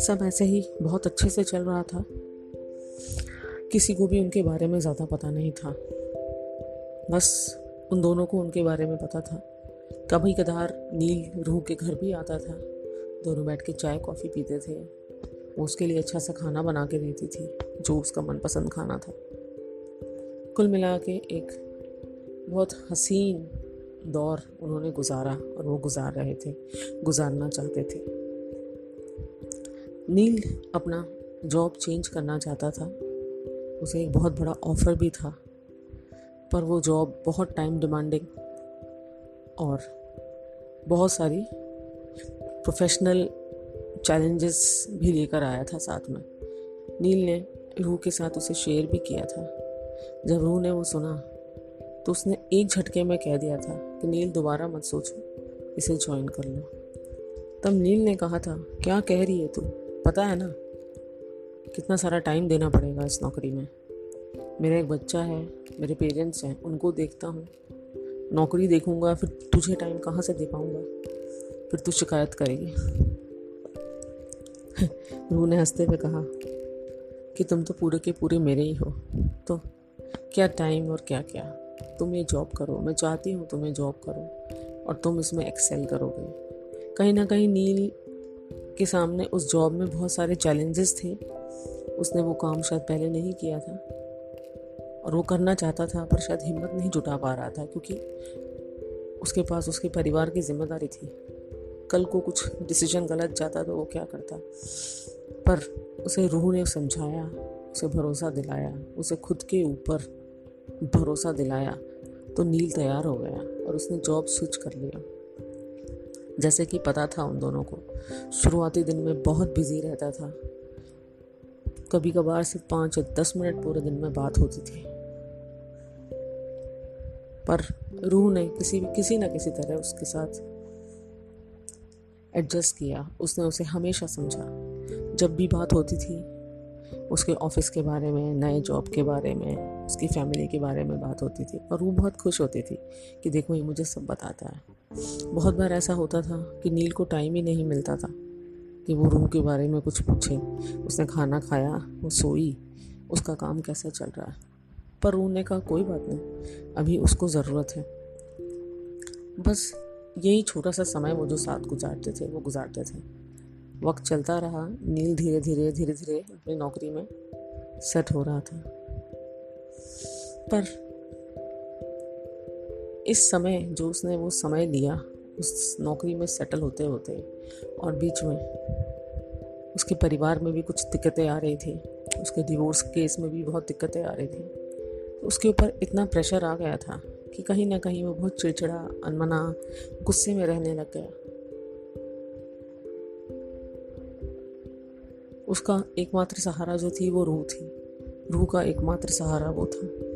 सब ऐसे ही बहुत अच्छे से चल रहा था। किसी को भी उनके बारे में ज़्यादा पता नहीं था। बस उन दोनों को उनके बारे में पता था। कभी कदार नील रूह के घर भी आता था। दोनों बैठ के चाय, कॉफ़ी पीते थे। वो उसके लिए अच्छा सा खाना बना के देती थी, जो उसका मनपसंद खाना था। कुल मिला के एक बहुत हसीन दौर उन्होंने गुजारा और वो गुजार रहे थे, गुजारना चाहते थे। नील अपना जॉब चेंज करना चाहता था। उसे एक बहुत बड़ा ऑफ़र भी था, पर वो जॉब बहुत टाइम डिमांडिंग और बहुत सारी प्रोफेशनल चैलेंजेस भी लेकर आया था साथ में। नील ने रूह के साथ उसे शेयर भी किया था। जब रूह ने वो सुना तो उसने एक झटके में कह दिया था कि नील दोबारा मत सोचो, इसे ज्वाइन कर लो। तब नील ने कहा था, क्या कह रही है तू? पता है ना? कितना सारा टाइम देना पड़ेगा इस नौकरी में। मेरा एक बच्चा है, मेरे पेरेंट्स हैं, उनको देखता हूँ। नौकरी देखूँगा, फिर तुझे टाइम कहाँ से दे पाऊँगा? फिर तू शिकायत करेगी। रूह ने हँसते हुए कहा, कि तुम तो पूरे के पूरे मेरे ही हो। तो क्या टाइम और क्या क्या तुम ये जॉब करो, मैं चाहती हूँ तुम्हें जॉब करो और तुम इसमें एक्सेल करोगे। कहीं ना कहीं नील के सामने उस जॉब में बहुत सारे चैलेंजेस थे। उसने वो काम शायद पहले नहीं किया था और वो करना चाहता था, पर शायद हिम्मत नहीं जुटा पा रहा था क्योंकि उसके पास, उसके परिवार की ज़िम्मेदारी थी। कल को कुछ डिसीज़न गलत जाता तो वो क्या करता? पर उसे रूह ने समझाया, उसे भरोसा दिलाया, उसे खुद के ऊपर भरोसा दिलाया तो नील तैयार हो गया और उसने जॉब स्विच कर लिया। जैसे कि पता था उन दोनों को, शुरुआती दिन में बहुत बिज़ी रहता था। कभी कभार सिर्फ़ पाँच या दस मिनट पूरे दिन में बात होती थी। पर रूह ने किसी भी किसी न किसी तरह उसके साथ एडजस्ट किया। उसने उसे हमेशा समझा, जब भी बात होती थी, उसके ऑफ़िस के बारे में, नए जॉब के बारे में उसकी फैमिली के बारे में बात होती थी और वो बहुत खुश होती थी कि देखो ये मुझे सब बताता है। बहुत बार ऐसा होता था कि नील को टाइम ही नहीं मिलता था कि वो रूह के बारे में कुछ पूछे। उसने खाना खाया, वो सोई, उसका काम कैसा चल रहा है? पर रूह ने कहा कोई बात नहीं, अभी उसको ज़रूरत है। बस यही छोटा सा समय वो जो साथ गुजारते थे, वो गुजारते थे। वक्त चलता रहा, नील धीरे धीरे धीरे धीरे अपनी नौकरी में सेट हो रहा था। पर इस समय जो उसने वो समय लिया उस नौकरी में सेटल होते होते और बीच में उसके परिवार में भी कुछ दिक्कतें आ रही थी, उसके डिवोर्स केस में भी बहुत दिक्कतें आ रही थी तो उसके ऊपर इतना प्रेशर आ गया था कि कहीं ना कहीं वो बहुत चिड़चिड़ा, अनमना, गुस्से में रहने लग गया। उसका एकमात्र सहारा जो थी वो रूह थी, रूह का एकमात्र सहारा वो था।